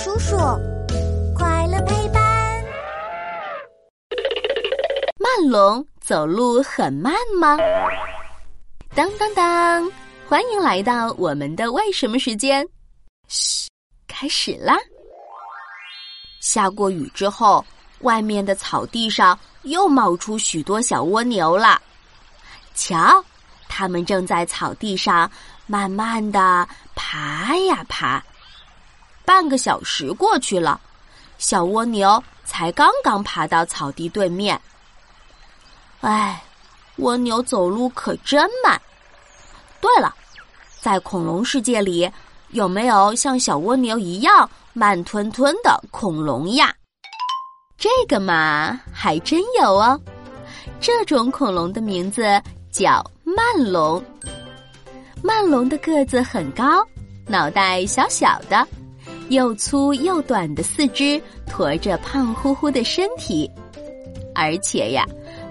叔叔，快乐陪伴。慢龙走路很慢吗？当当当！欢迎来到我们的为什么时间。嘘，开始啦！下过雨之后，外面的草地上又冒出许多小蜗牛了。瞧，它们正在草地上慢慢的爬呀爬。半个小时过去了，小蜗牛才刚刚爬到草地对面。哎，蜗牛走路可真慢。对了，在恐龙世界里，有没有像小蜗牛一样慢吞吞的恐龙呀？这个嘛，还真有哦。这种恐龙的名字叫慢龙。慢龙的个子很高，脑袋小小的。又粗又短的四肢驮着胖乎乎的身体，而且呀，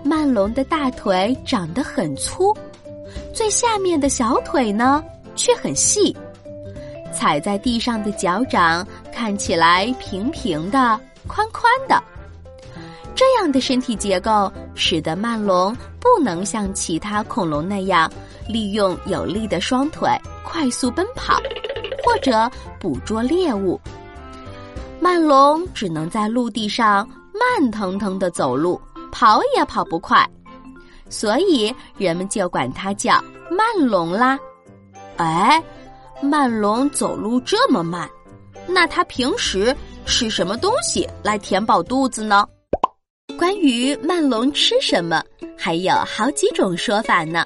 曼龙的大腿长得很粗，最下面的小腿呢却很细，踩在地上的脚掌看起来平平的、宽宽的。这样的身体结构使得曼龙不能像其他恐龙那样利用有力的双腿快速奔跑。或者捕捉猎物，慢龙只能在陆地上慢腾腾的走路，跑也跑不快，所以人们就管它叫慢龙啦。哎，慢龙走路这么慢，那它平时吃什么东西来填饱肚子呢？关于慢龙吃什么，还有好几种说法呢。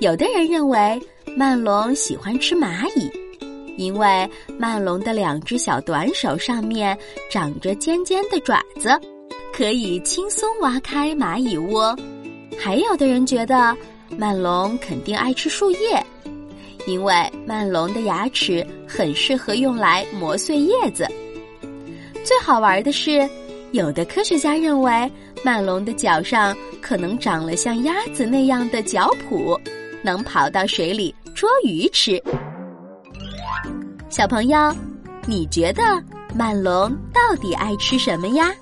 有的人认为慢龙喜欢吃蚂蚁。因为曼龙的两只小短手上面长着尖尖的爪子，可以轻松挖开蚂蚁窝。还有的人觉得曼龙肯定爱吃树叶，因为曼龙的牙齿很适合用来磨碎叶子。最好玩的是，有的科学家认为曼龙的脚上可能长了像鸭子那样的脚蹼，能跑到水里捉鱼吃。小朋友，你觉得曼龙到底爱吃什么呀？